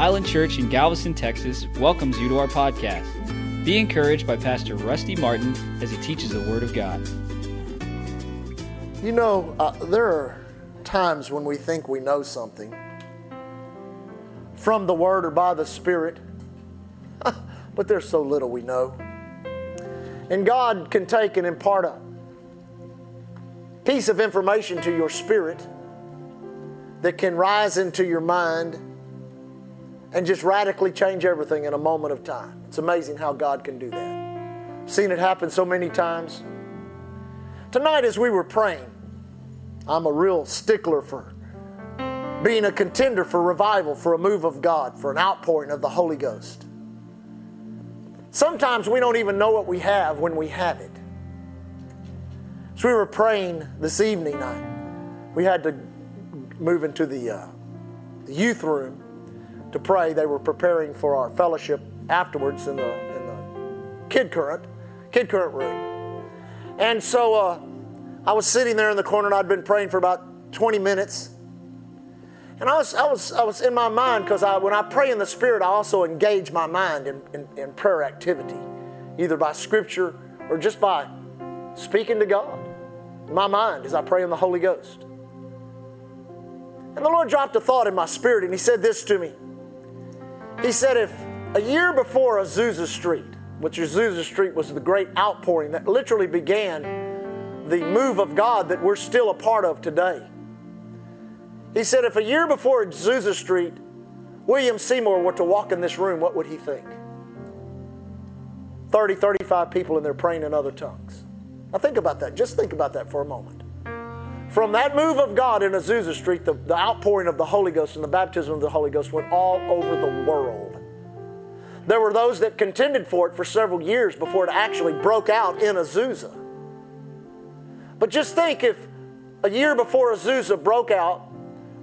Island Church in Galveston, Texas welcomes you to our podcast. Be encouraged by Pastor Rusty Martin as he teaches the Word of God. You know, uh, there are times when we think we know something from the Word or by the Spirit, but there's so little we know. And God can take and impart a piece of information to your spirit that can rise into your mind and just radically change everything in a moment of time. It's amazing how God can do that. Seen it happen so many times. Tonight, as we were praying, I'm a real stickler for being a contender for revival, for a move of God, for an outpouring of the Holy Ghost. Sometimes we don't even know what we have when we have it. So we were praying this evening, I, we had to move into the, uh, the youth room to pray. They were preparing for our fellowship afterwards in the, in the kid current, kid current room. And so uh, I was sitting there in the corner and I'd been praying for about 20 minutes. And I was, I was, I was in my mind because I, when I pray in the Spirit, I also engage my mind in, in, in prayer activity, either by Scripture or just by speaking to God. My mind as I pray in the Holy Ghost. And the Lord dropped a thought in my spirit and He said this to me. He said, if a year before Azusa Street, which Azusa Street was the great outpouring that literally began the move of God that we're still a part of today. He said, if a year before Azusa Street, William Seymour were to walk in this room, what would he think? 30, 35 people in there praying in other tongues. Now think about that. Just think about that for a moment. From that move of God in Azusa Street, the, the outpouring of the Holy Ghost and the baptism of the Holy Ghost went all over the world. There were those that contended for it for several years before it actually broke out in Azusa. But just think if a year before Azusa broke out,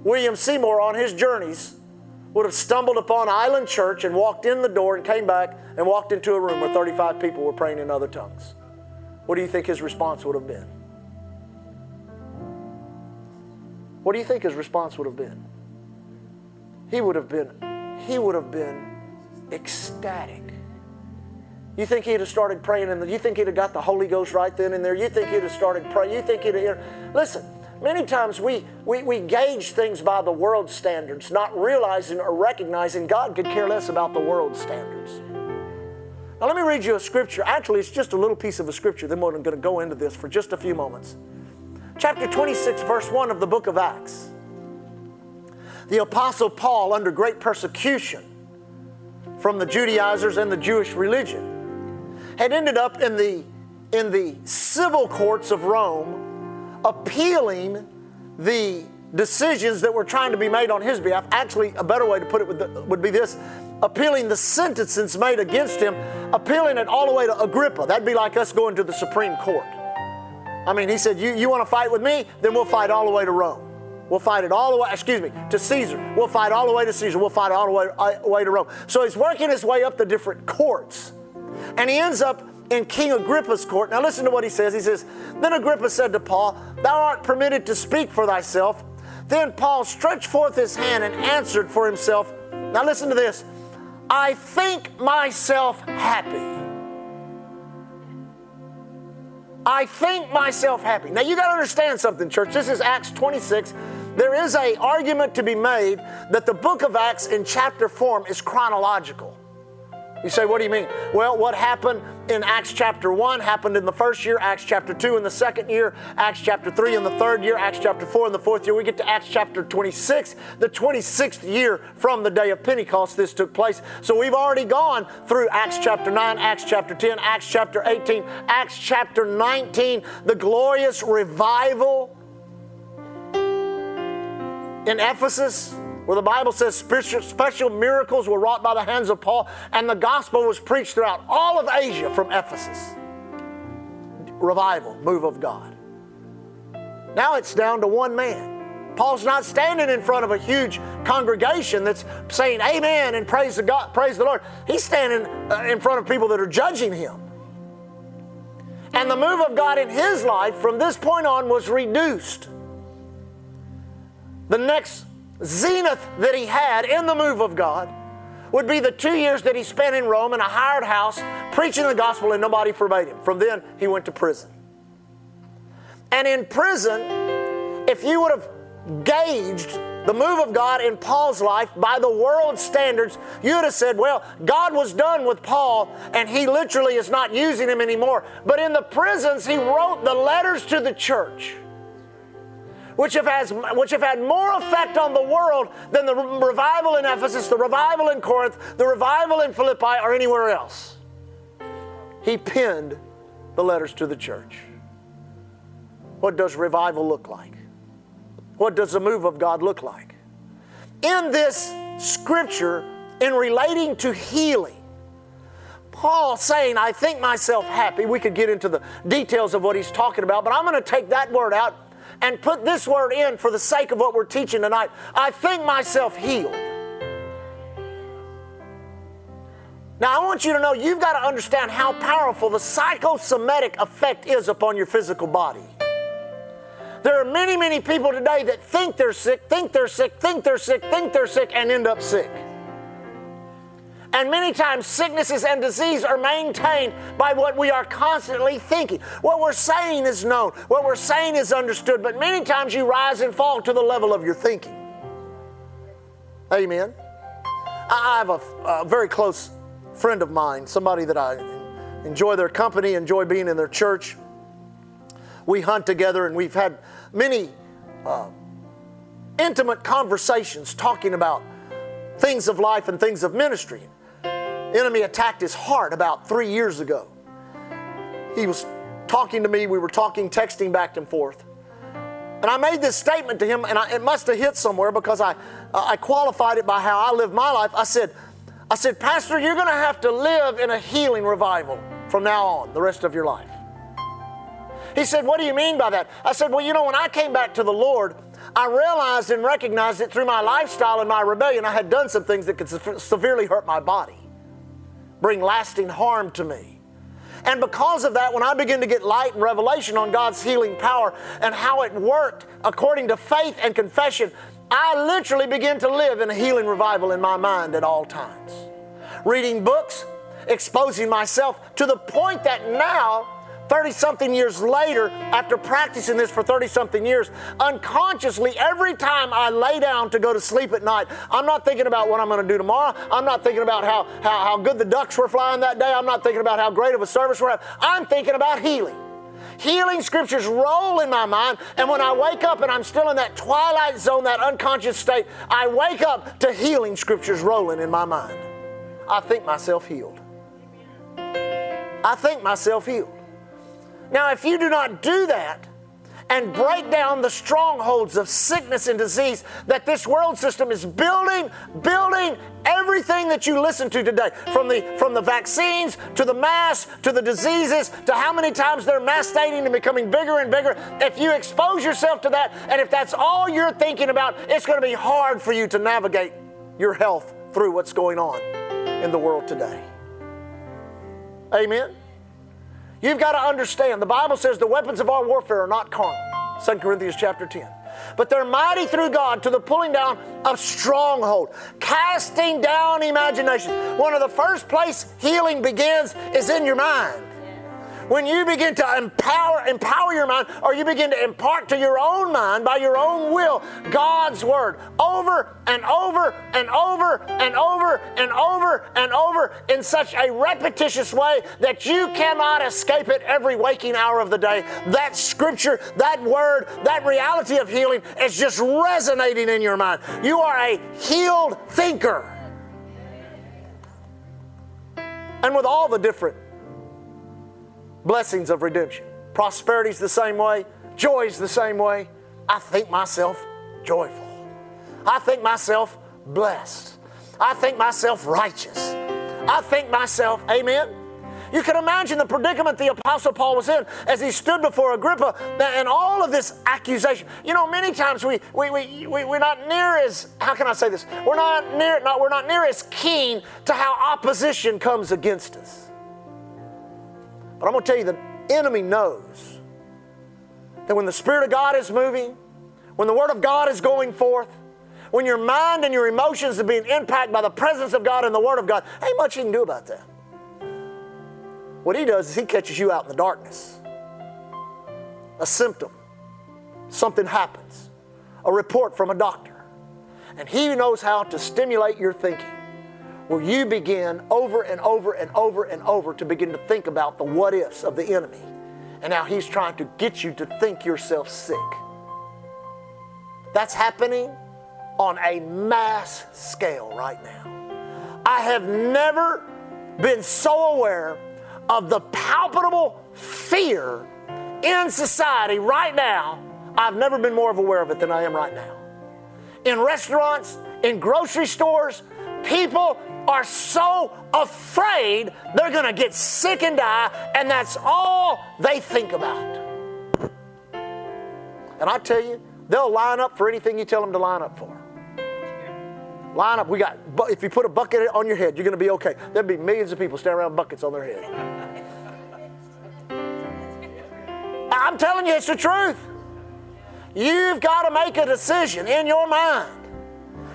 William Seymour on his journeys would have stumbled upon Island Church and walked in the door and came back and walked into a room where 35 people were praying in other tongues. What do you think his response would have been? What do you think his response would have been? He would have been, he would have been ecstatic. You think he'd have started praying and you think he'd have got the Holy Ghost right then and there? You think he'd have started praying? You think he'd have, listen, many times we, we, we gauge things by the world standards, not realizing or recognizing God could care less about the world standards. Now, let me read you a scripture. Actually, it's just a little piece of a scripture, then we're going to go into this for just a few moments chapter 26, verse 1 of the book of Acts. The Apostle Paul, under great persecution from the Judaizers and the Jewish religion, had ended up in the, in the civil courts of Rome appealing the decisions that were trying to be made on his behalf. Actually, a better way to put it would, would be this appealing the sentences made against him, appealing it all the way to Agrippa. That'd be like us going to the Supreme Court. I mean, he said, You, you want to fight with me? Then we'll fight all the way to Rome. We'll fight it all the way, excuse me, to Caesar. We'll fight all the way to Caesar. We'll fight all the way, uh, way to Rome. So he's working his way up the different courts. And he ends up in King Agrippa's court. Now listen to what he says. He says, Then Agrippa said to Paul, Thou art permitted to speak for thyself. Then Paul stretched forth his hand and answered for himself. Now listen to this. I think myself happy I think myself happy. Now you got to understand something, church. This is Acts 26. There is a argument to be made that the book of Acts in chapter form is chronological. You say, what do you mean? Well, what happened in Acts chapter 1 happened in the first year, Acts chapter 2 in the second year, Acts chapter 3 in the third year, Acts chapter 4 in the fourth year. We get to Acts chapter 26, the 26th year from the day of Pentecost this took place. So we've already gone through Acts chapter 9, Acts chapter 10, Acts chapter 18, Acts chapter 19, the glorious revival in Ephesus where the Bible says special, miracles were wrought by the hands of Paul, and the gospel was preached throughout all of Asia from Ephesus. Revival, move of God. Now it's down to one man. Paul's not standing in front of a huge congregation that's saying amen and praise the God, praise the Lord. He's standing uh, in front of people that are judging him. And the move of God in his life from this point on was reduced. The next zenith that he had in the move of God would be the two years that he spent in Rome in a hired house preaching the gospel and nobody forbade him. From then, he went to prison. And in prison, if you would have gauged the move of God in Paul's life by the world standards, you'd have said, well, God was done with Paul and he literally is not using him anymore. But in the prisons, he wrote the letters to the church which have, has, which have had more effect on the world than the revival in Ephesus, the revival in Corinth, the revival in Philippi, or anywhere else. He penned the letters to the church. What does revival look like? What does the move of God look like? In this scripture, in relating to healing, Paul saying, I think myself happy. We could get into the details of what he's talking about, but I'm going to take that word out and put this word in for the sake of what we're teaching tonight. I think myself healed. Now, I want you to know you've got to understand how powerful the psychosomatic effect is upon your physical body. There are many, many people today that think they're sick, think they're sick, think they're sick, think they're sick, and end up sick. And many times, sicknesses and disease are maintained by what we are constantly thinking. What we're saying is known, what we're saying is understood, but many times you rise and fall to the level of your thinking. Amen. I have a, a very close friend of mine, somebody that I enjoy their company, enjoy being in their church. We hunt together, and we've had many uh, intimate conversations talking about things of life and things of ministry enemy attacked his heart about three years ago. He was talking to me, we were talking, texting back and forth. And I made this statement to him, and I, it must have hit somewhere because I, I qualified it by how I live my life. I said, I said, Pastor, you're going to have to live in a healing revival from now on, the rest of your life. He said, What do you mean by that? I said, Well, you know, when I came back to the Lord, I realized and recognized that through my lifestyle and my rebellion, I had done some things that could severely hurt my body bring lasting harm to me. And because of that, when I begin to get light and revelation on God's healing power and how it worked according to faith and confession, I literally begin to live in a healing revival in my mind at all times. Reading books, exposing myself to the point that now 30 something years later, after practicing this for 30 something years, unconsciously, every time I lay down to go to sleep at night, I'm not thinking about what I'm going to do tomorrow. I'm not thinking about how, how, how good the ducks were flying that day. I'm not thinking about how great of a service we're having. I'm thinking about healing. Healing scriptures roll in my mind, and when I wake up and I'm still in that twilight zone, that unconscious state, I wake up to healing scriptures rolling in my mind. I think myself healed. I think myself healed. Now, if you do not do that and break down the strongholds of sickness and disease that this world system is building, building everything that you listen to today, from the from the vaccines to the mass to the diseases to how many times they're mass stating and becoming bigger and bigger. If you expose yourself to that, and if that's all you're thinking about, it's going to be hard for you to navigate your health through what's going on in the world today. Amen. You've got to understand, the Bible says the weapons of our warfare are not carnal. 2 Corinthians chapter 10. But they're mighty through God to the pulling down of stronghold, casting down imagination. One of the first place healing begins is in your mind when you begin to empower, empower your mind, or you begin to impart to your own mind by your own will God's word over and over and over and over and over and over in such a repetitious way that you cannot escape it every waking hour of the day. That scripture, that word, that reality of healing is just resonating in your mind. You are a healed thinker. And with all the different blessings of redemption. Prosperity's the same way, joy's the same way. I think myself joyful. I think myself blessed. I think myself righteous. I think myself, amen. You can imagine the predicament the Apostle Paul was in as he stood before Agrippa and all of this accusation. You know, many times we, we, we, we, we're not near as, how can I say this? We're not near, not, we're not near as keen to how opposition comes against us. But I'm going to tell you, the enemy knows that when the Spirit of God is moving, when the Word of God is going forth, when your mind and your emotions are being impacted by the presence of God and the Word of God, ain't much you can do about that. What He does is He catches you out in the darkness. A symptom, something happens, a report from a doctor, and He knows how to stimulate your thinking where you begin over and over and over and over to begin to think about the what ifs of the enemy and how he's trying to get you to think yourself sick. That's happening on a mass scale right now. I have never been so aware of the palpable fear in society right now. I've never been more aware of it than I am right now. In restaurants, in grocery stores, people are so afraid they're going to get sick and die, and that's all they think about. And I tell you, they'll line up for anything you tell them to line up for. Line up. We got. If you put a bucket on your head, you're going to be okay. There'll be millions of people standing around buckets on their head. I'm telling you, it's the truth. You've got to make a decision in your mind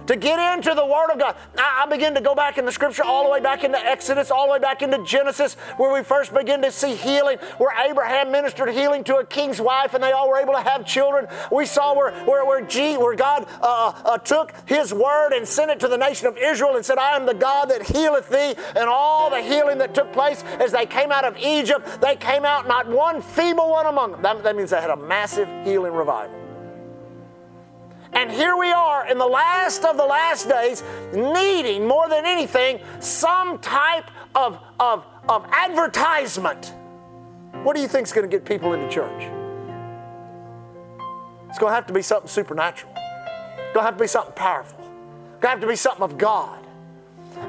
to get into the Word of God. I, begin to go back in the Scripture all the way back into Exodus, all the way back into Genesis, where we first begin to see healing, where Abraham ministered healing to a king's wife and they all were able to have children. We saw where, where, where, G, where God uh, uh, took His Word and sent it to the nation of Israel and said, I am the God that healeth thee. And all the healing that took place as they came out of Egypt, they came out not one feeble one among them. That, that means they had a massive healing revival. And here we are in the last of the last days, needing more than anything some type of, of, of advertisement. What do you think is going to get people into church? It's going to have to be something supernatural. It's going to have to be something powerful. It's going to have to be something of God.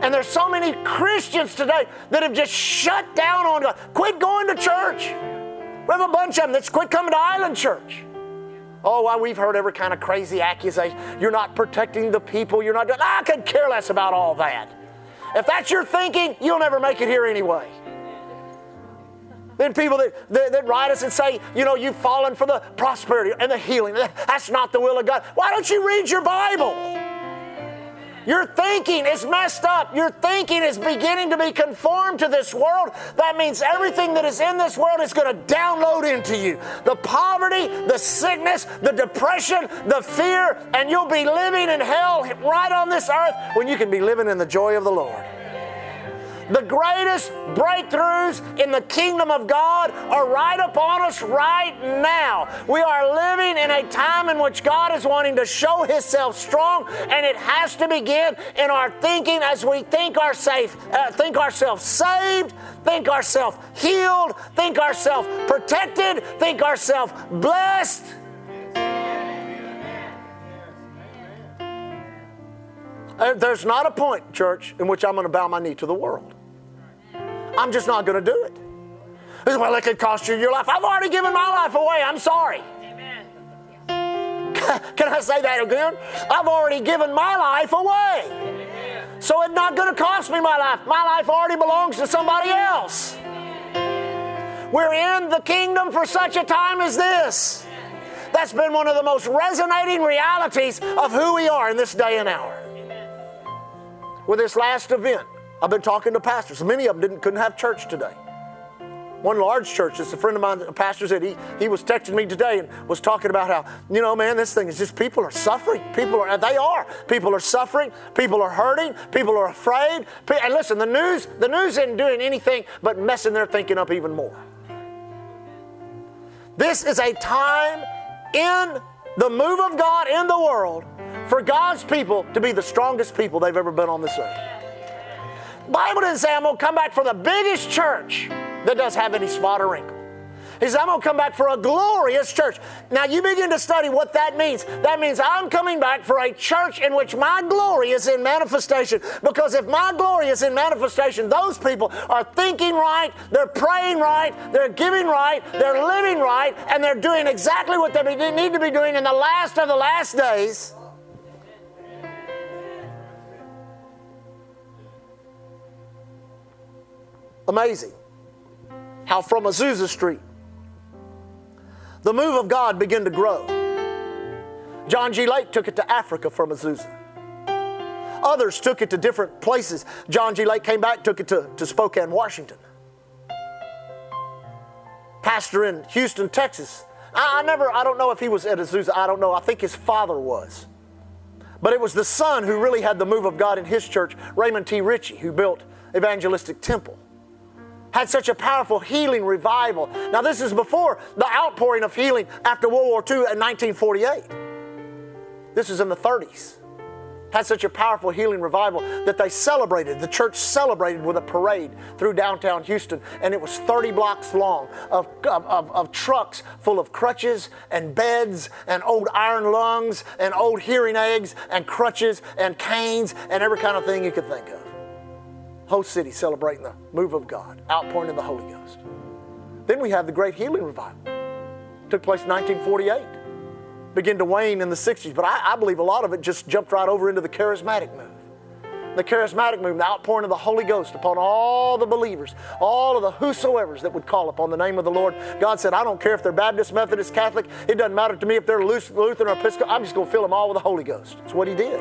And there's so many Christians today that have just shut down on God. Quit going to church. We have a bunch of them that's quit coming to Island Church. Oh, well, we've heard every kind of crazy accusation. You're not protecting the people. You're not doing. I could care less about all that. If that's your thinking, you'll never make it here anyway. Then people that, that, that, write us and say, you know, you've fallen for the prosperity and the healing. That's not the will of God. Why don't you read your Bible? Your thinking is messed up. Your thinking is beginning to be conformed to this world. That means everything that is in this world is going to download into you the poverty, the sickness, the depression, the fear, and you'll be living in hell right on this earth when you can be living in the joy of the Lord. The greatest breakthroughs in the kingdom of God are right upon us right now. We are living in a time in which God is wanting to show Himself strong, and it has to begin in our thinking as we think, our safe, uh, think ourselves saved, think ourselves healed, think ourselves protected, think ourselves blessed. Uh, there's not a point, church, in which I'm going to bow my knee to the world. I'm just not going to do it. Well, it could cost you your life. I've already given my life away. I'm sorry. Amen. Can I say that again? I've already given my life away. Amen. So it's not going to cost me my life. My life already belongs to somebody else. We're in the kingdom for such a time as this. That's been one of the most resonating realities of who we are in this day and hour. With this last event, I've been talking to pastors. Many of them didn't, couldn't have church today. One large church, just a friend of mine, a pastor said he, he was texting me today and was talking about how, you know, man, this thing is just people are suffering. People are, they are. People are suffering. People are hurting. People are afraid. And listen, the news, the news isn't doing anything but messing their thinking up even more. This is a time in the move of God in the world for God's people to be the strongest people they've ever been on this earth. Bible didn't say I'm going to come back for the biggest church that does have any spot or wrinkle. He said, I'm going to come back for a glorious church. Now, you begin to study what that means. That means I'm coming back for a church in which my glory is in manifestation. Because if my glory is in manifestation, those people are thinking right, they're praying right, they're giving right, they're living right, and they're doing exactly what they need to be doing in the last of the last days. Amazing how from Azusa Street, the move of God began to grow. John G. Lake took it to Africa from Azusa. Others took it to different places. John G. Lake came back, took it to, to Spokane, Washington. Pastor in Houston, Texas. I, I never, I don't know if he was at Azusa. I don't know. I think his father was. But it was the son who really had the move of God in his church, Raymond T. Richey, who built Evangelistic Temple. Had such a powerful healing revival. Now, this is before the outpouring of healing after World War II in 1948. This is in the 30s had such a powerful healing revival that they celebrated, the church celebrated with a parade through downtown Houston, and it was 30 blocks long of, of, of, of trucks full of crutches and beds and old iron lungs and old hearing aids and crutches and canes and every kind of thing you could think of. Whole city celebrating the move of God, outpouring of the Holy Ghost. Then we have the great healing revival. It took place in 1948 begin to wane in the 60s, but I, I, believe a lot of it just jumped right over into the charismatic move. The charismatic move, the outpouring of the Holy Ghost upon all the believers, all of the whosoever's that would call upon the name of the Lord. God said, I don't care if they're Baptist, Methodist, Catholic, it doesn't matter to me if they're Lutheran or Episcopal, I'm just going to fill them all with the Holy Ghost. That's what He did.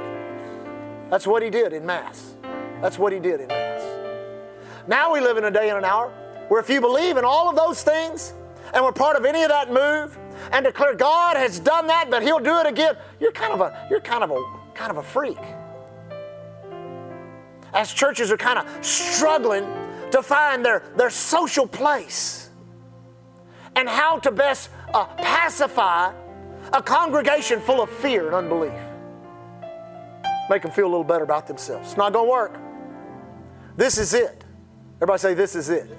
That's what He did in Mass. That's what He did in Mass. Now we live in a day and an hour where if you believe in all of those things and we're part of any of that move, and declare God has done that, but He'll do it again, you're kind of a you're kind of a kind of a freak. As churches are kind of struggling to find their, their social place and how to best uh, pacify a congregation full of fear and unbelief. Make them feel a little better about themselves. It's not going to work. This is it. Everybody say, This is it.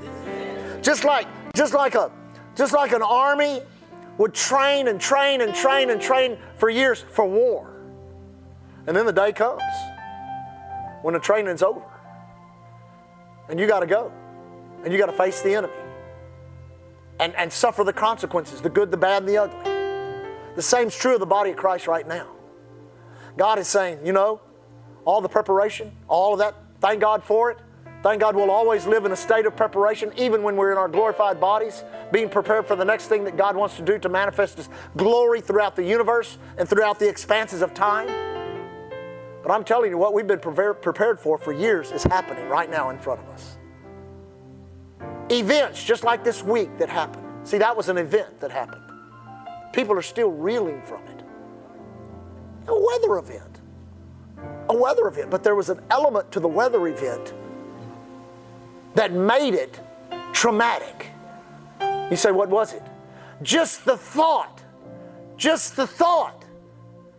Just like, just like a just like an army would train and train and train and train for years for war. And then the day comes when the training's over. And you got to go. And you got to face the enemy. And, and suffer the consequences the good, the bad, and the ugly. The same's true of the body of Christ right now. God is saying, you know, all the preparation, all of that, thank God for it. Thank God we'll always live in a state of preparation, even when we're in our glorified bodies, being prepared for the next thing that God wants to do to manifest His glory throughout the universe and throughout the expanses of time. But I'm telling you, what we've been prepared for for years is happening right now in front of us. Events just like this week that happened. See, that was an event that happened. People are still reeling from it. A weather event. A weather event. But there was an element to the weather event that made it traumatic. You say, what was it? Just the thought, just the thought,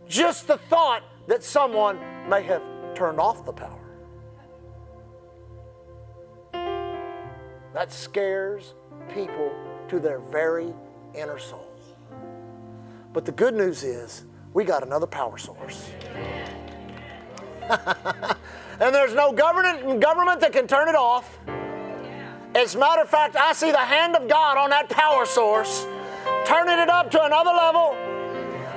just the thought that someone may have turned off the power. That scares people to their very inner soul. But the good news is, we got another power source. and there's no government, government that can turn it off. As a matter of fact, I see the hand of God on that power source, turning it up to another level.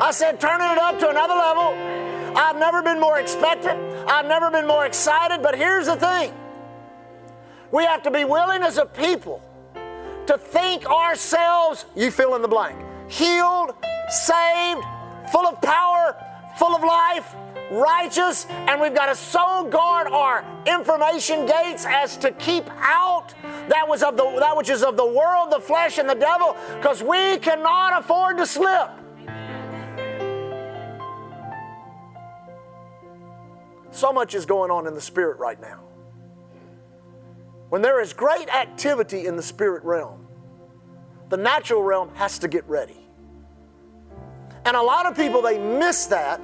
I said, turning it up to another level. I've never been more expectant. I've never been more excited. But here's the thing we have to be willing as a people to think ourselves, you fill in the blank, healed, saved, full of power, full of life, righteous, and we've got to so guard our information gates as to keep out that was of the that which is of the world, the flesh, and the devil, because we cannot afford to slip. So much is going on in the spirit right now. When there is great activity in the spirit realm, the natural realm has to get ready. And a lot of people, they miss that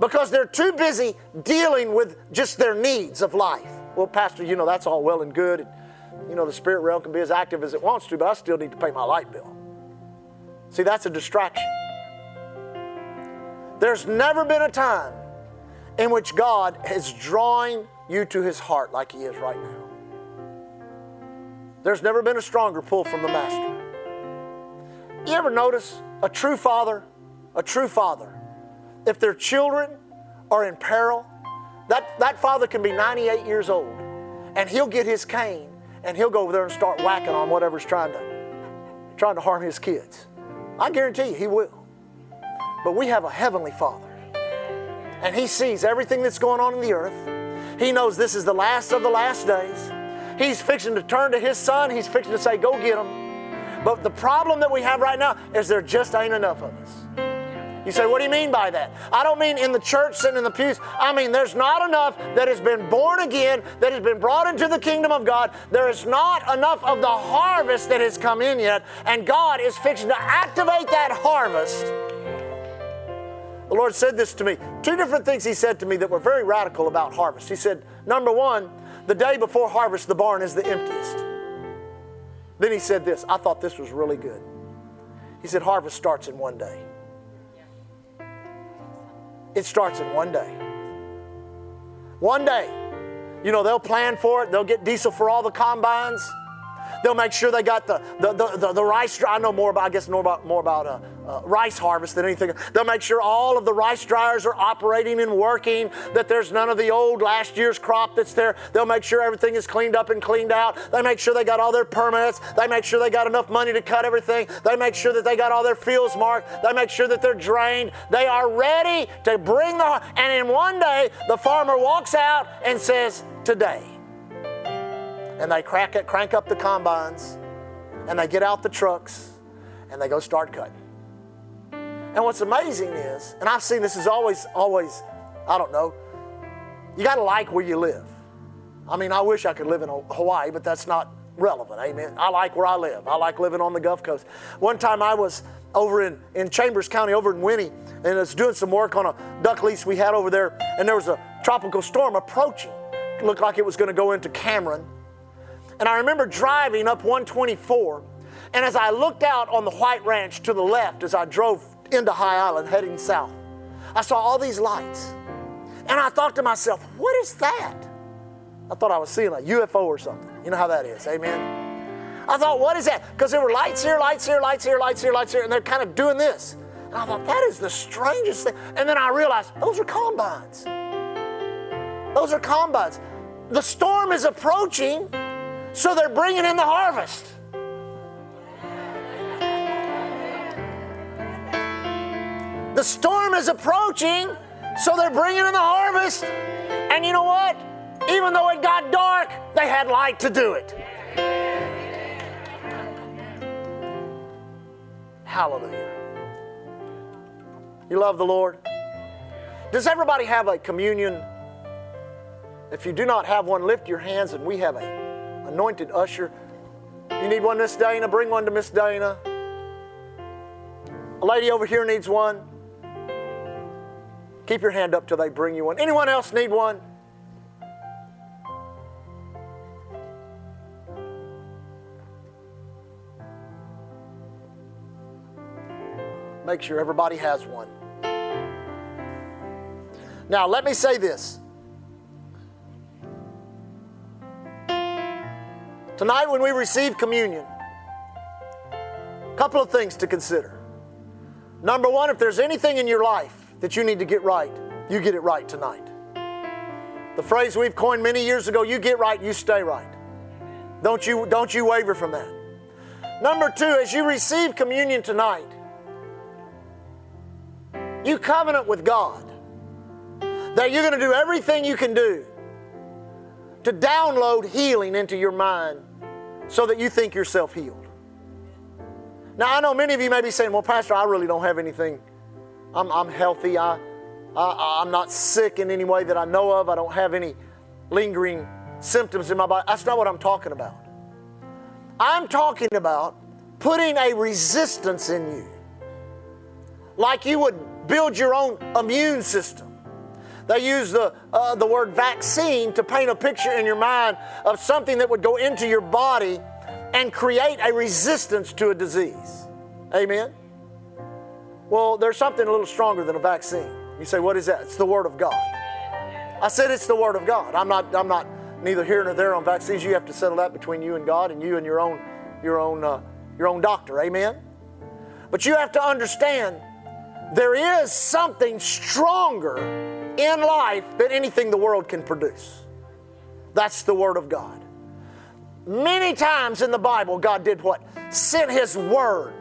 because they're too busy dealing with just their needs of life. Well, Pastor, you know, that's all well and good. And, you know, the spirit realm can be as active as it wants to, but I still need to pay my light bill. See, that's a distraction. There's never been a time in which God is drawing you to his heart like he is right now. There's never been a stronger pull from the Master. You ever notice a true father, a true father if their children are in peril, that, that father can be 98 years old and he'll get his cane and he'll go over there and start whacking on whatever's trying to, trying to harm his kids. I guarantee you he will. But we have a heavenly Father. And He sees everything that's going on in the earth. He knows this is the last of the last days. He's fixing to turn to His Son. He's fixing to say, Go get them. But the problem that we have right now is there just ain't enough of us. You say, what do you mean by that? I don't mean in the church sitting in the pews. I mean, there's not enough that has been born again, that has been brought into the kingdom of God. There is not enough of the harvest that has come in yet, and God is fixing to activate that harvest. The Lord said this to me. Two different things He said to me that were very radical about harvest. He said, number one, the day before harvest, the barn is the emptiest. Then He said this. I thought this was really good. He said, harvest starts in one day. It starts in one day. One day. You know, they'll plan for it, they'll get diesel for all the combines. They'll make sure they got the, the, the, the, the rice. I know more about, I guess, more about, more about uh, uh, rice harvest than anything. They'll make sure all of the rice dryers are operating and working, that there's none of the old last year's crop that's there. They'll make sure everything is cleaned up and cleaned out. They make sure they got all their permits. They make sure they got enough money to cut everything. They make sure that they got all their fields marked. They make sure that they're drained. They are ready to bring the. And in one day, the farmer walks out and says, Today and they crack it, crank up the combines, and they get out the trucks, and they go start cutting. And what's amazing is, and I've seen this is always, always, I don't know, you got to like where you live. I mean, I wish I could live in Hawaii, but that's not relevant. Amen. I like where I live. I like living on the Gulf Coast. One time I was over in, in Chambers County, over in Winnie, and I was doing some work on a duck lease we had over there, and there was a tropical storm approaching. It looked like it was going to go into Cameron. And I remember driving up 124, and as I looked out on the White Ranch to the left as I drove into High Island heading south, I saw all these lights. And I thought to myself, what is that? I thought I was seeing a UFO or something. You know how that is, amen? I thought, what is that? Because there were lights here, lights here, lights here, lights here, lights here, and they're kind of doing this. And I thought, that is the strangest thing. And then I realized, those are combines. Those are combines. The storm is approaching, so they're bringing in the harvest. The storm is approaching, so they're bringing in the harvest. And you know what? Even though it got dark, they had light to do it. Hallelujah. You love the Lord? Does everybody have a communion? If you do not have one, lift your hands and we have an anointed usher. You need one, Miss Dana? Bring one to Miss Dana. A lady over here needs one. Keep your hand up till they bring you one. Anyone else need one? Make sure everybody has one. Now, let me say this. Tonight, when we receive communion, a couple of things to consider. Number one, if there's anything in your life that you need to get right, you get it right tonight. The phrase we've coined many years ago, you get right, you stay right. Don't you, don't you waver from that. Number two, as you receive communion tonight, you covenant with God that you're going to do everything you can do to download healing into your mind so that you think yourself healed. Now, I know many of you may be saying, well, Pastor, I really don't have anything. I'm, I'm healthy. I, I, I'm not sick in any way that I know of. I don't have any lingering symptoms in my body. That's not what I'm talking about. I'm talking about putting a resistance in you, like you would build your own immune system. They use the, uh, the word vaccine to paint a picture in your mind of something that would go into your body and create a resistance to a disease. Amen? Well, there's something a little stronger than a vaccine. You say, what is that? It's the Word of God. I said it's the Word of God. I'm not, I'm not neither here nor there on vaccines. You have to settle that between you and God and you and your own, your own, uh, your own doctor. Amen? But you have to understand there is something stronger in life than anything the world can produce. That's the Word of God. Many times in the Bible, God did what? Sent His Word.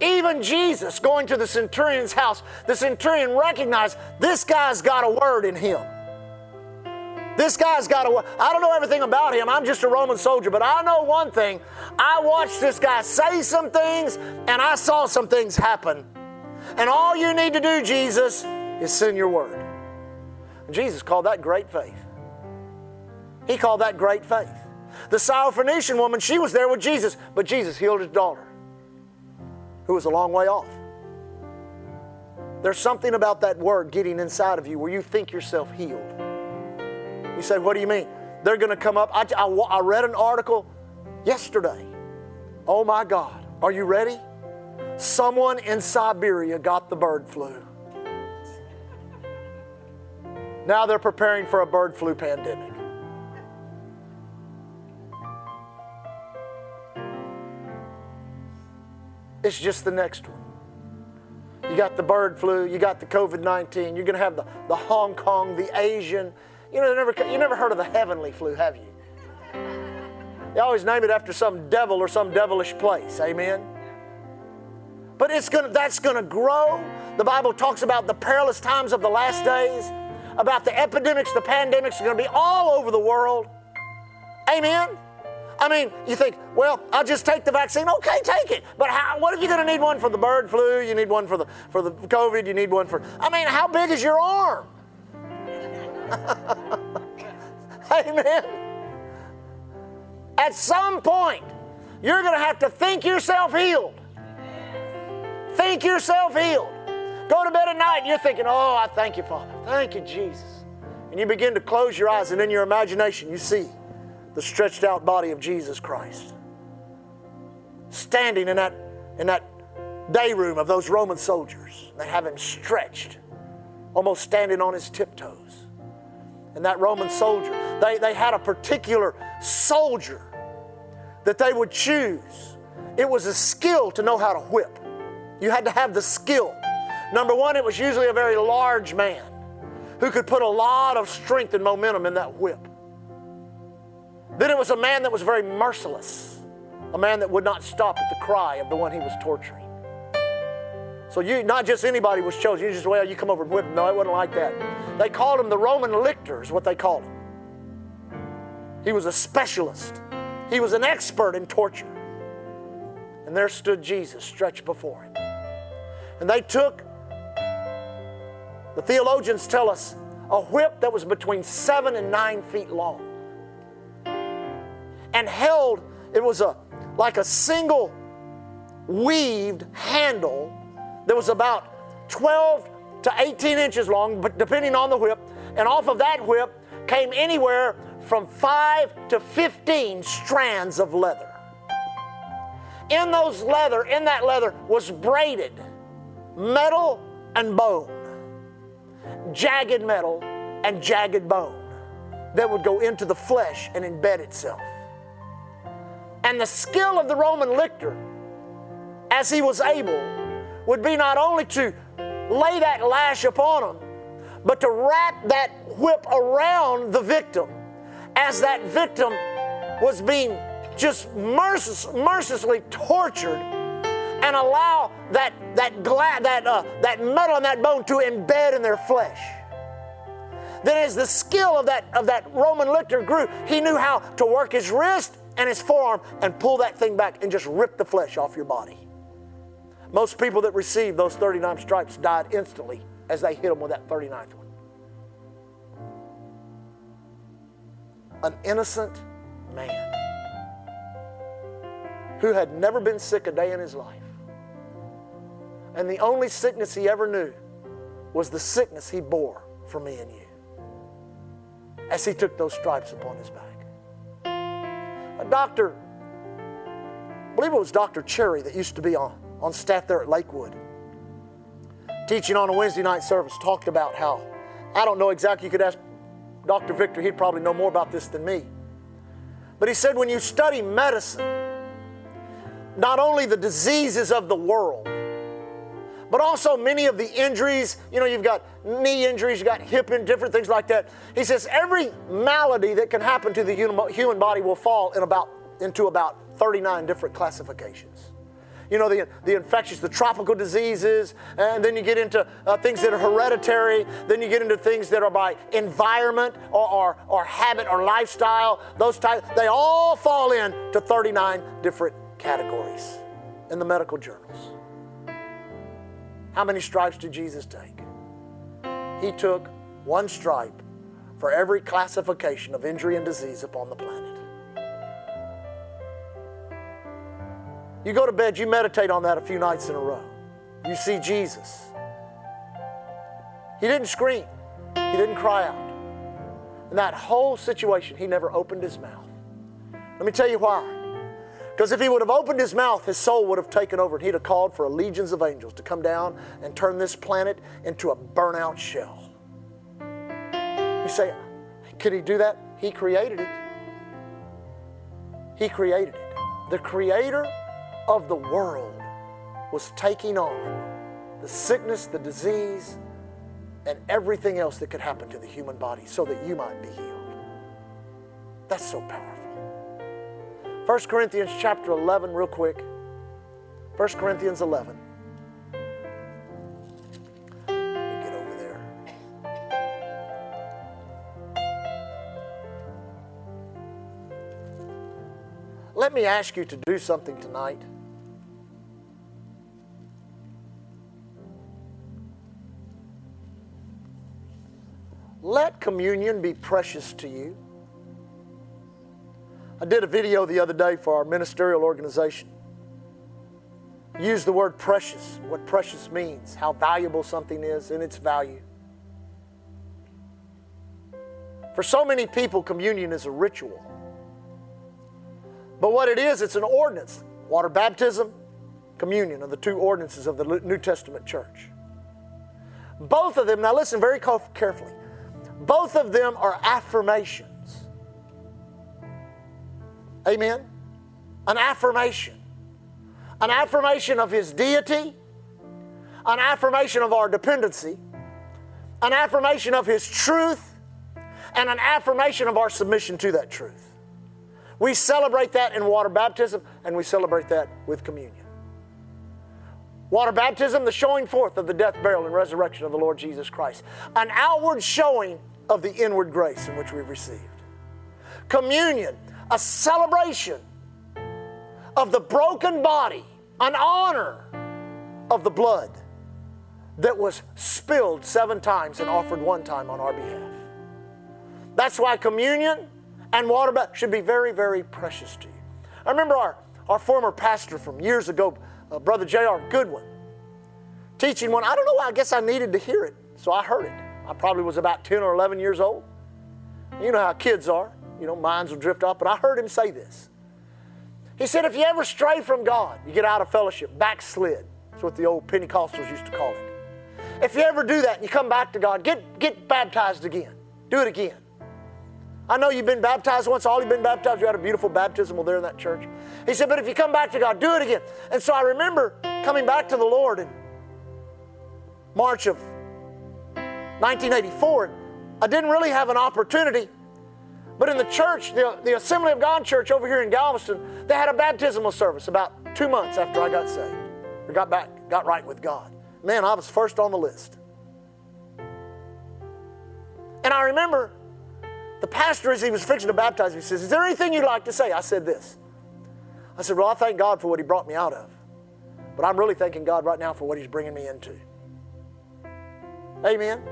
Even Jesus going to the centurion's house, the centurion recognized this guy's got a word in him. This guy's got a. I don't know everything about him. I'm just a Roman soldier, but I know one thing. I watched this guy say some things and I saw some things happen. And all you need to do, Jesus, is send your word. Jesus called that great faith. He called that great faith. The Syrophoenician woman, she was there with Jesus, but Jesus healed his daughter, who was a long way off. There's something about that word getting inside of you where you think yourself healed. You say, What do you mean? They're going to come up. I, I, I read an article yesterday. Oh my God. Are you ready? Someone in Siberia got the bird flu. Now they're preparing for a bird flu pandemic. It's just the next one. You got the bird flu, you got the COVID 19, you're going to have the, the Hong Kong, the Asian. You know, never, you never heard of the heavenly flu, have you? They always name it after some devil or some devilish place. Amen? But it's gonna, that's going to grow. The Bible talks about the perilous times of the last days, about the epidemics, the pandemics are going to be all over the world. Amen? I mean, you think, well, I'll just take the vaccine. Okay, take it. But how, what if you're going to need one for the bird flu? You need one for the for the COVID. You need one for. I mean, how big is your arm? Amen. At some point, you're going to have to think yourself healed. Think yourself healed. Go to bed at night and you're thinking, oh, I thank you, Father. Thank you, Jesus. And you begin to close your eyes, and in your imagination, you see the stretched out body of Jesus Christ. Standing in that, in that day room of those Roman soldiers. They have him stretched, almost standing on his tiptoes. And that Roman soldier, they, they had a particular soldier that they would choose. It was a skill to know how to whip. You had to have the skill. Number one, it was usually a very large man who could put a lot of strength and momentum in that whip. Then it was a man that was very merciless, a man that would not stop at the cry of the one he was torturing. So you, not just anybody was chosen. You just, well, you come over and whip him. No, it wasn't like that. They called him the Roman lictor, is what they called him. He was a specialist. He was an expert in torture. And there stood Jesus stretched before him. And they took, the theologians tell us, a whip that was between seven and nine feet long and held, it was a like a single weaved handle that was about 12 to 18 inches long, but depending on the whip. And off of that whip came anywhere from 5 to 15 strands of leather. In those leather, in that leather was braided metal and bone, jagged metal and jagged bone that would go into the flesh and embed itself. And the skill of the Roman lictor, as he was able, would be not only to lay that lash upon him, but to wrap that whip around the victim as that victim was being just mercil- mercilessly tortured and allow that, that, gla- that, uh, that metal and that bone to embed in their flesh. Then, as the skill of that, of that Roman lictor grew, he knew how to work his wrist and his forearm and pull that thing back and just rip the flesh off your body. Most people that received those 39 stripes died instantly as they hit them with that 39th one. An innocent man who had never been sick a day in his life. And the only sickness he ever knew was the sickness he bore for me and you as he took those stripes upon his back. A doctor, I believe it was Dr. Cherry that used to be on, on staff there at Lakewood, teaching on a Wednesday night service, talked about how, I don't know exactly, you could ask Dr. Victor, he'd probably know more about this than me. But he said when you study medicine, not only the diseases of the world, but also many of the injuries. You know, you've got knee injuries, you've got hip and different things like that. He says every malady that can happen to the human body will fall in about into about 39 different classifications. you know, the, the infectious, the tropical diseases, and then you get into uh, things that are hereditary, then you get into things that are by environment or, or, or habit or lifestyle, those types, they all fall into 39 different categories in the medical journals. How many stripes did Jesus take? He took one stripe for every classification of injury and disease upon the planet. You go to bed, you meditate on that a few nights in a row. You see Jesus. He didn't scream, he didn't cry out. In that whole situation, he never opened his mouth. Let me tell you why. Because if he would have opened his mouth, his soul would have taken over and he'd have called for legions of angels to come down and turn this planet into a burnout shell. You say, could he do that? He created it. He created it. The creator of the world was taking on the sickness, the disease, and everything else that could happen to the human body so that you might be healed. That's so powerful. 1 Corinthians chapter 11, real quick. 1 Corinthians 11. get over there. Let me ask you to do something tonight. Let communion be precious to you. I did a video the other day for our ministerial organization. Use the word precious, what precious means, how valuable something is and its value. For so many people, communion is a ritual. But what it is, it's an ordinance. Water baptism, communion are the two ordinances of the New Testament church. Both of them, now listen very carefully, both of them are affirmation. Amen? An affirmation. An affirmation of His deity, an affirmation of our dependency, an affirmation of His truth, and an affirmation of our submission to that truth. We celebrate that in water baptism, and we celebrate that with communion. Water baptism, the showing forth of the death, burial, and resurrection of the Lord Jesus Christ. An outward showing of the inward grace in which we've received. Communion, a celebration of the broken body, an honor of the blood that was spilled seven times and offered one time on our behalf. That's why communion and water should be very, very precious to you. I remember our, our former pastor from years ago, uh, Brother J.R. Goodwin, teaching one. I don't know why, I guess I needed to hear it, so I heard it. I probably was about 10 or 11 years old. You know how kids are you know, minds will drift off. But I heard him say this. He said, if you ever stray from God, you get out of fellowship, backslid. That's what the old Pentecostals used to call it. If you ever do that and you come back to God, get, get baptized again. Do it again. I know you've been baptized once, all you've been baptized, you had a beautiful baptismal there in that church. He said, but if you come back to God, do it again. And so I remember coming back to the Lord in March of 1984. I didn't really have an opportunity but in the church, the, the Assembly of God church over here in Galveston, they had a baptismal service about two months after I got saved got back, got right with God. Man, I was first on the list. And I remember the pastor, as he was fixing to baptize me, says, Is there anything you'd like to say? I said this. I said, Well, I thank God for what he brought me out of. But I'm really thanking God right now for what he's bringing me into. Amen.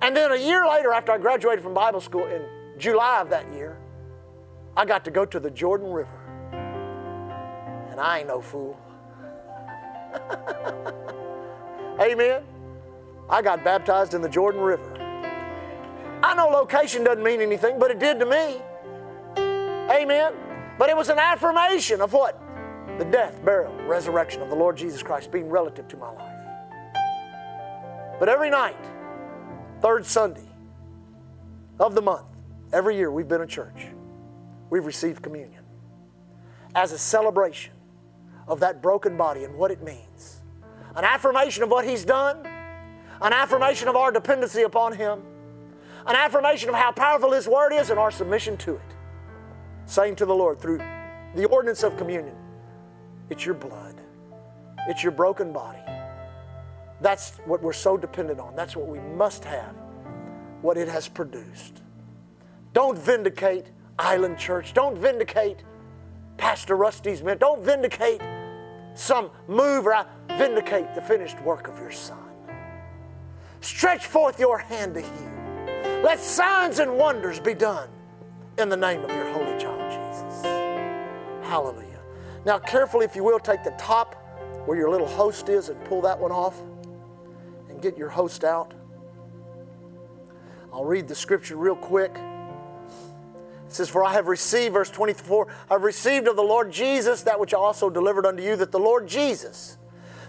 And then a year later, after I graduated from Bible school in July of that year, I got to go to the Jordan River. And I ain't no fool. Amen. I got baptized in the Jordan River. I know location doesn't mean anything, but it did to me. Amen. But it was an affirmation of what? The death, burial, resurrection of the Lord Jesus Christ being relative to my life. But every night, third Sunday of the month, Every year we've been a church, we've received communion as a celebration of that broken body and what it means. An affirmation of what He's done, an affirmation of our dependency upon Him, an affirmation of how powerful His Word is and our submission to it. Saying to the Lord through the ordinance of communion, It's your blood. It's your broken body. That's what we're so dependent on. That's what we must have, what it has produced. Don't vindicate Island Church. Don't vindicate Pastor Rusty's men. Don't vindicate some move or vindicate the finished work of your Son. Stretch forth your hand to heal. Let signs and wonders be done in the name of your holy child, Jesus. Hallelujah. Now, carefully, if you will, take the top where your little host is and pull that one off and get your host out. I'll read the scripture real quick. It says, For I have received, verse 24, I've received of the Lord Jesus that which I also delivered unto you, that the Lord Jesus,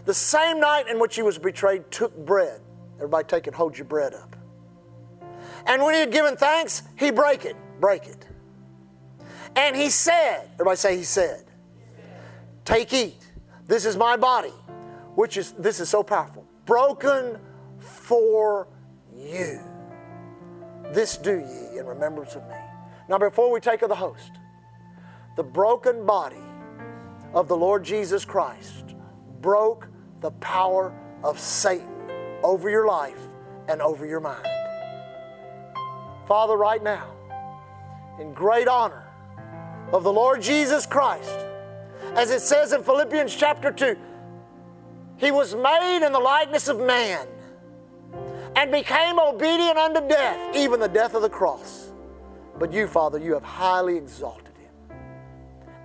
the same night in which he was betrayed, took bread. Everybody take and hold your bread up. And when he had given thanks, he break it. Break it. And he said, everybody say he said, Take, eat. This is my body, which is, this is so powerful, broken for you. This do ye in remembrance of me. Now, before we take of the host, the broken body of the Lord Jesus Christ broke the power of Satan over your life and over your mind. Father, right now, in great honor of the Lord Jesus Christ, as it says in Philippians chapter 2, he was made in the likeness of man and became obedient unto death, even the death of the cross. But you, Father, you have highly exalted him.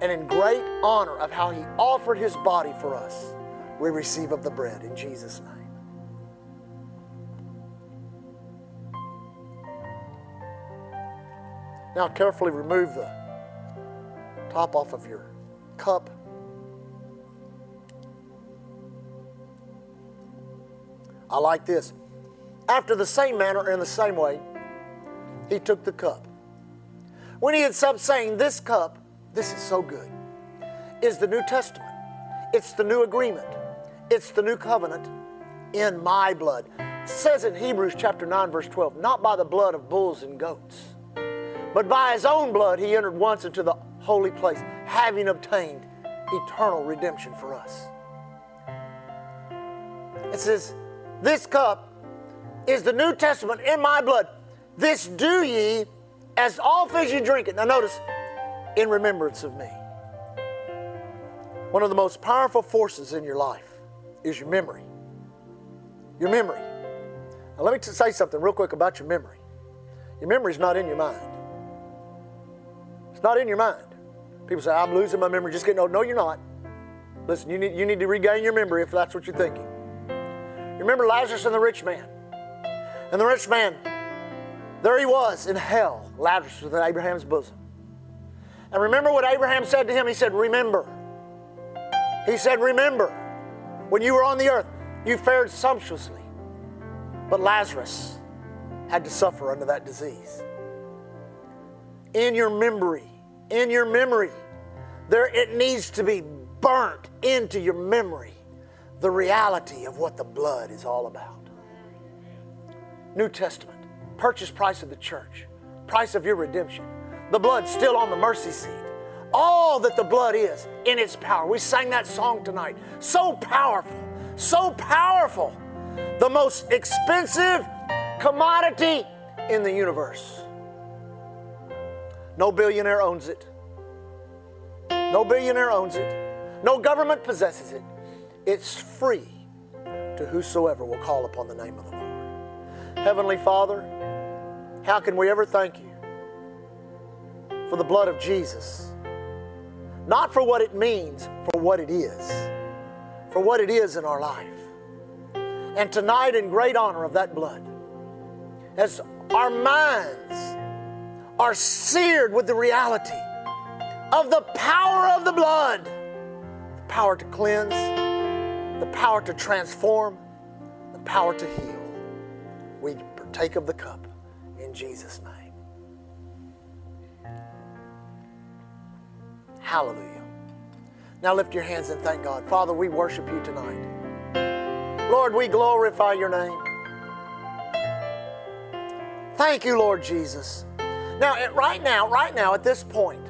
And in great honor of how he offered his body for us, we receive of the bread in Jesus' name. Now, carefully remove the top off of your cup. I like this. After the same manner and the same way, he took the cup. When he had supped, saying, This cup, this is so good, is the New Testament. It's the new agreement. It's the new covenant in my blood. It says in Hebrews chapter 9, verse 12, not by the blood of bulls and goats, but by his own blood he entered once into the holy place, having obtained eternal redemption for us. It says, This cup is the New Testament in my blood. This do ye as oft as you drink it. Now, notice, in remembrance of me. One of the most powerful forces in your life is your memory. Your memory. Now, let me say something real quick about your memory. Your memory is not in your mind. It's not in your mind. People say, I'm losing my memory, just getting old. No, you're not. Listen, you need, you need to regain your memory if that's what you're thinking. You remember Lazarus and the rich man? And the rich man, there he was in hell. Lazarus was in Abraham's bosom. And remember what Abraham said to him? He said, Remember. He said, Remember, when you were on the earth, you fared sumptuously. But Lazarus had to suffer under that disease. In your memory, in your memory, there it needs to be burnt into your memory the reality of what the blood is all about. New Testament, purchase price of the church, price of your redemption. The blood still on the mercy seat. All that the blood is in its power. We sang that song tonight. So powerful, so powerful. The most expensive commodity in the universe. No billionaire owns it. No billionaire owns it. No government possesses it. It's free to whosoever will call upon the name of the Lord. Heavenly Father, how can we ever thank you for the blood of Jesus? Not for what it means, for what it is. For what it is in our life. And tonight, in great honor of that blood, as our minds are seared with the reality of the power of the blood the power to cleanse, the power to transform, the power to heal we partake of the cup in Jesus' name. Hallelujah. Now lift your hands and thank God. Father, we worship you tonight. Lord, we glorify your name. Thank you, Lord Jesus. Now, right now, right now, at this point,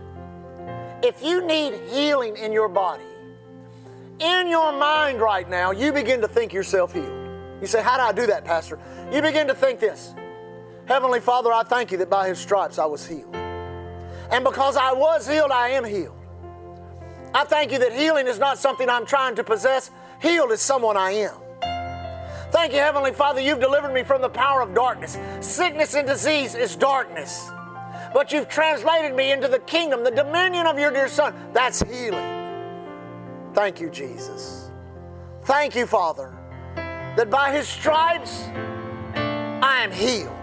if you need healing in your body, in your mind right now, you begin to think yourself healed. You say, How do I do that, Pastor? You begin to think this Heavenly Father, I thank you that by His stripes I was healed. And because I was healed, I am healed. I thank you that healing is not something I'm trying to possess, healed is someone I am. Thank you, Heavenly Father, you've delivered me from the power of darkness. Sickness and disease is darkness. But you've translated me into the kingdom, the dominion of your dear Son. That's healing. Thank you, Jesus. Thank you, Father, that by His stripes I am healed.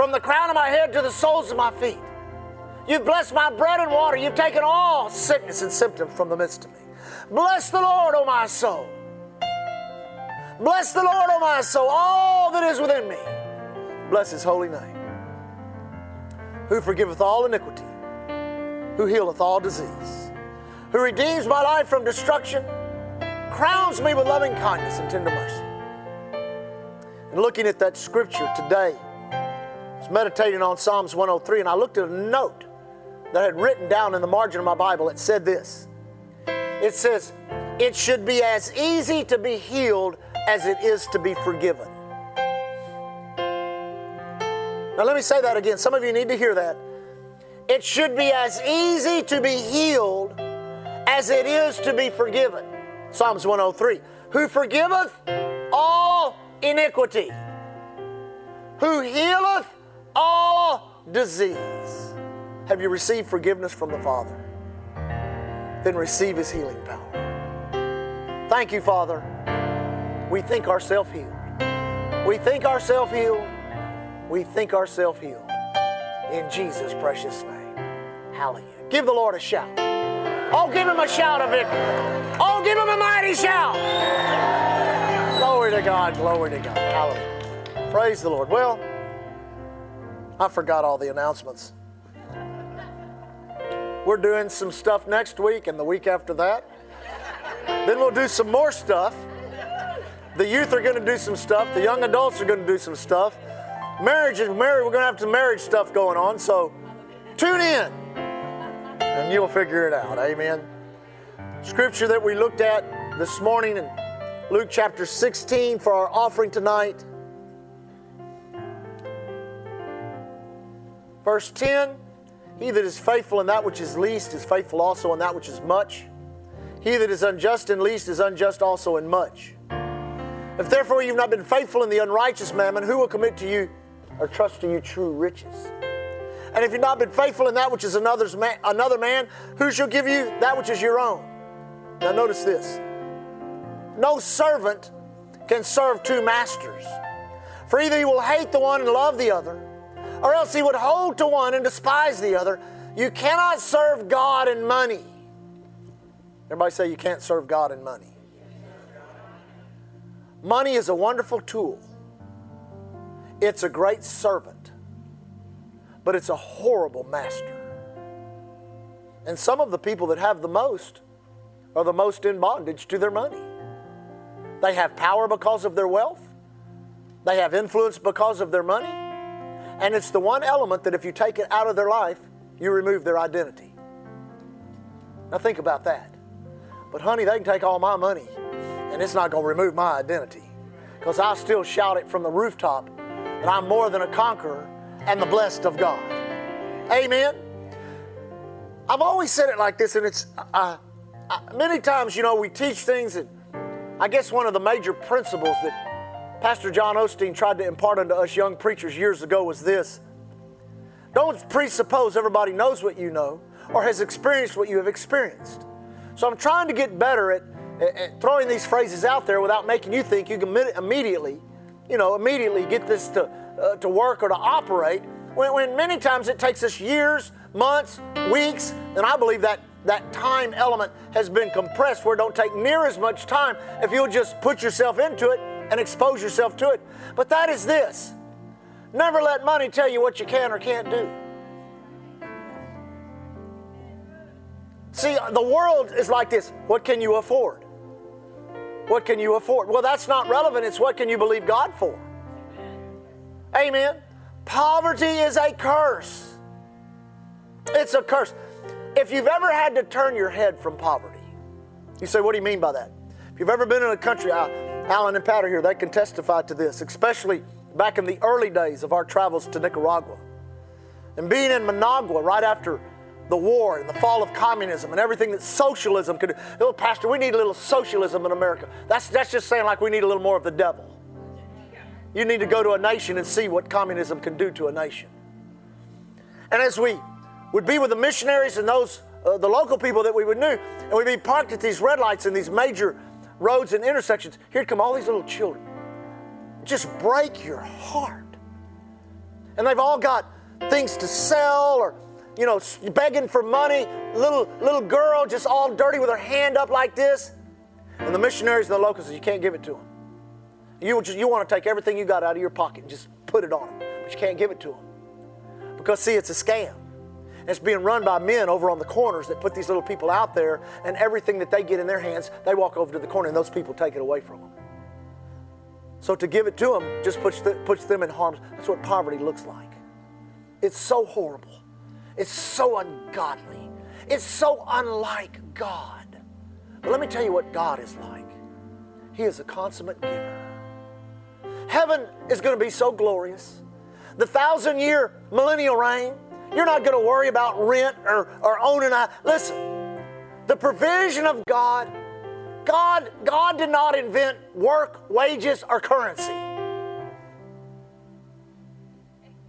From the crown of my head to the soles of my feet. You've blessed my bread and water. You've taken all sickness and symptoms from the midst of me. Bless the Lord, O my soul. Bless the Lord, O my soul, all that is within me. Bless his holy name. Who forgiveth all iniquity, who healeth all disease, who redeems my life from destruction, crowns me with loving kindness and tender mercy. And looking at that scripture today, meditating on Psalms 103, and I looked at a note that I had written down in the margin of my Bible. It said this It says, It should be as easy to be healed as it is to be forgiven. Now, let me say that again. Some of you need to hear that. It should be as easy to be healed as it is to be forgiven. Psalms 103 Who forgiveth all iniquity, who healeth all disease. Have you received forgiveness from the Father? Then receive His healing power. Thank you, Father. We think ourselves healed. We think ourselves healed. We think ourselves healed. In Jesus' precious name. Hallelujah. Give the Lord a shout. Oh, give him a shout of victory. Oh, give him a mighty shout. Glory to God. Glory to God. Hallelujah. Praise the Lord. Well, I forgot all the announcements. We're doing some stuff next week and the week after that. Then we'll do some more stuff. The youth are going to do some stuff. The young adults are going to do some stuff. Marriage is married. We're going to have some marriage stuff going on. So tune in and you'll figure it out. Amen. Scripture that we looked at this morning in Luke chapter 16 for our offering tonight. Verse 10 He that is faithful in that which is least is faithful also in that which is much. He that is unjust in least is unjust also in much. If therefore you've not been faithful in the unrighteous mammon, who will commit to you or trust to you true riches? And if you've not been faithful in that which is another's another man, who shall give you that which is your own? Now notice this. No servant can serve two masters. For either he will hate the one and love the other, or else he would hold to one and despise the other. You cannot serve God and money. Everybody say you can't serve God and money. Money is a wonderful tool. It's a great servant, but it's a horrible master. And some of the people that have the most are the most in bondage to their money. They have power because of their wealth, they have influence because of their money, and it's the one element that if you take it out of their life, you remove their identity. Now think about that. But honey, they can take all my money and it's not going to remove my identity because I'll still shout it from the rooftop that I'm more than a conqueror and the blessed of God. Amen. I've always said it like this, and it's uh, uh, many times, you know, we teach things and I guess one of the major principles that Pastor John Osteen tried to impart unto us young preachers years ago was this don't presuppose everybody knows what you know or has experienced what you have experienced. So I'm trying to get better at, at throwing these phrases out there without making you think you can immediately, you know, immediately get this to, uh, to work or to operate. When, when many times it takes us years, months, weeks, and I believe that that time element has been compressed where it don't take near as much time if you'll just put yourself into it and expose yourself to it. But that is this. Never let money tell you what you can or can't do. See, the world is like this. What can you afford? What can you afford? Well, that's not relevant. It's what can you believe God for? Amen. Poverty is a curse. It's a curse. If you've ever had to turn your head from poverty, You say, what do you mean by that? If you've ever been in a country, Alan and are here, they can testify to this, especially back in the early days of our travels to Nicaragua. And being in Managua right after the war and the fall of communism and everything that socialism could do. Little pastor, we need a little socialism in America. That's, that's just saying like we need a little more of the devil. You need to go to a nation and see what communism can do to a nation. And as we would be with the missionaries and those, uh, the local people that we would know, and we'd be parked at these red lights in these major roads and intersections, here'd come all these little children. Just break your heart. And they've all got things to sell or, you know, begging for money. Little, little girl just all dirty with her hand up like this. And the missionaries and the locals, you can't give it to them. You, just, you want to take everything you got out of your pocket and just put it on them, but you can't give it to them. Because, see, it's a scam. It's being run by men over on the corners that put these little people out there, and everything that they get in their hands, they walk over to the corner, and those people take it away from them. So to give it to them just puts, the, puts them in harm's. That's what poverty looks like. It's so horrible. It's so ungodly. It's so unlike God. But let me tell you what God is like. He is a consummate giver. Heaven is going to be so glorious. The thousand year millennial reign, you're not going to worry about rent or, or owning a. Listen, the provision of God, God, God did not invent work, wages, or currency.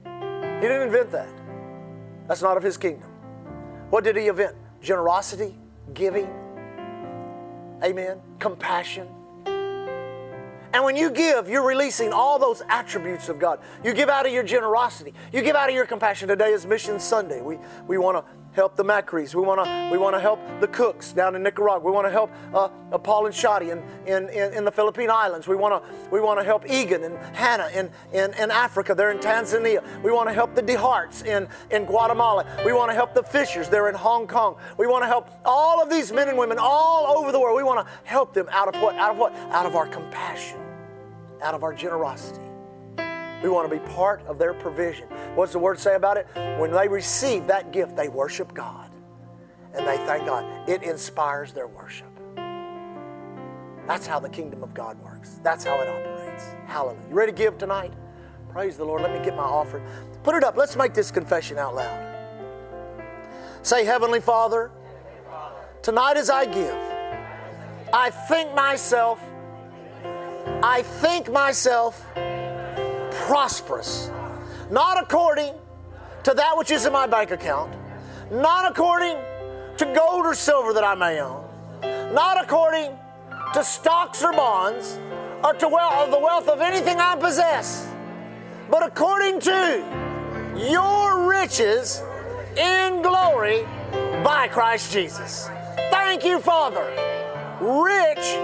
He didn't invent that. That's not of His kingdom. What did He invent? Generosity, giving, amen, compassion and when you give, you're releasing all those attributes of God. You give out of your generosity. You give out of your compassion. Today is Mission Sunday. We, we want to help the Macris. We want to we want to help the cooks down in Nicaragua. We want to help uh, uh, Paul and Shadi in, in, in, in, the Philippine Islands. We want to we want to help Egan and Hannah in, in, in Africa. They're in Tanzania. We want to help the DeHarts in, in Guatemala. We want to help the Fishers. They're in Hong Kong. We want to help all of these men and women all over the world. We want to help them out of what? Out of what? Out of our compassion, out of our generosity. We want to be part of their provision. What's the word say about it? When they receive that gift, they worship God and they thank God. It inspires their worship. That's how the kingdom of God works. That's how it operates. Hallelujah. You ready to give tonight? Praise the Lord. Let me get my offering. Put it up. Let's make this confession out loud. Say, Heavenly Father, tonight as I give, I think myself, I think myself prosperous, not according to that which is in my bank account, not according to gold or silver that I may own, not according to stocks or bonds, or to the wealth of anything I possess, but according to your riches in glory by Christ Jesus. Thank you, Father. Rich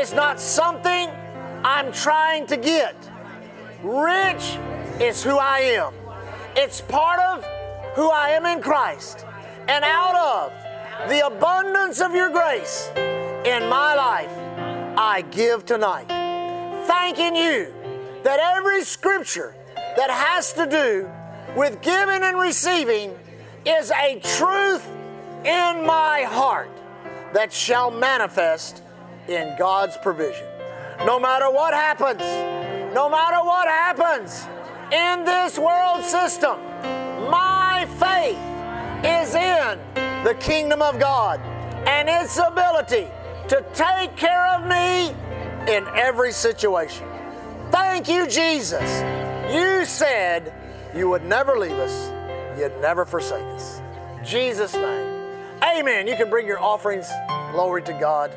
is not something I'm trying to get. Rich is who I am. It's part of who I am in Christ. And out of the abundance of your grace in my life, I give tonight. Thanking you that every scripture that has to do with giving and receiving is a truth in my heart that shall manifest in God's provision. No matter what happens, no matter what happens in this world system, my faith is in the kingdom of God and its ability to take care of me in every situation. Thank you, Jesus. You said you would never leave us, you'd never forsake us. Jesus' name. Amen. You can bring your offerings. Glory to God.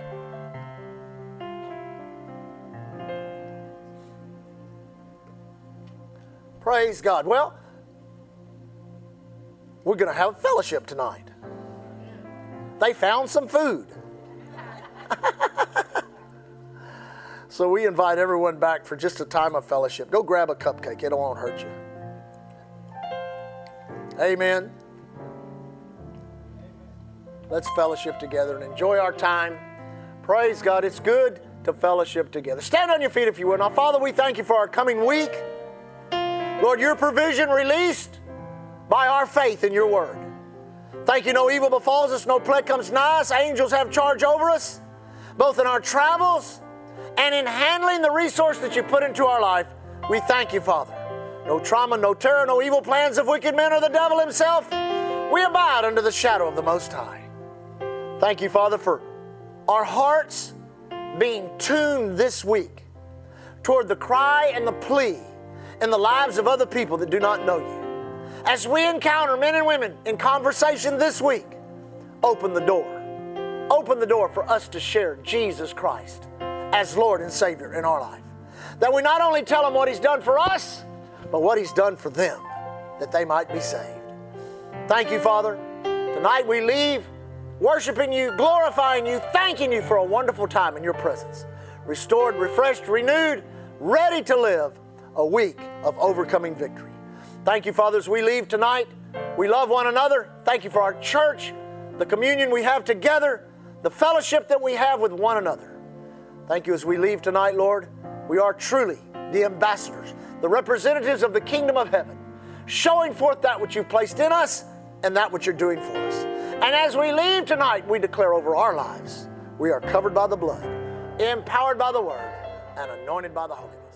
Praise God. Well, we're going to have fellowship tonight. They found some food. so we invite everyone back for just a time of fellowship. Go grab a cupcake, it won't hurt you. Amen. Let's fellowship together and enjoy our time. Praise God. It's good to fellowship together. Stand on your feet if you will. Now, Father, we thank you for our coming week. Lord, your provision released by our faith in your word. Thank you, no evil befalls us, no plague comes nigh us, angels have charge over us. both in our travels and in handling the resource that you put into our life. We thank you, Father. No trauma, no terror, no evil plans of wicked men or the devil himself. We abide under the shadow of the Most High. Thank you, Father, for our hearts being tuned this week toward the cry and the plea in the lives of other people that do not know you. As we encounter men and women in conversation this week, open the door. Open the door for us to share Jesus Christ as Lord and Savior in our life. That we not only tell them what He's done for us, but what He's done for them, that they might be saved. Thank you, Father. Tonight we leave worshiping you, glorifying you, thanking you for a wonderful time in your presence. Restored, refreshed, renewed, ready to live a week of overcoming victory. Thank you, Father, as we leave tonight. We love one another. Thank you for our church, the communion we have together, the fellowship that we have with one another. Thank you as we leave tonight, Lord. We are truly the ambassadors, the representatives of the kingdom of heaven, showing forth that which you've placed in us and that which you're doing for us. And as we leave tonight, we declare over our lives we are covered by the blood, empowered by the word, and anointed by the Holy Ghost.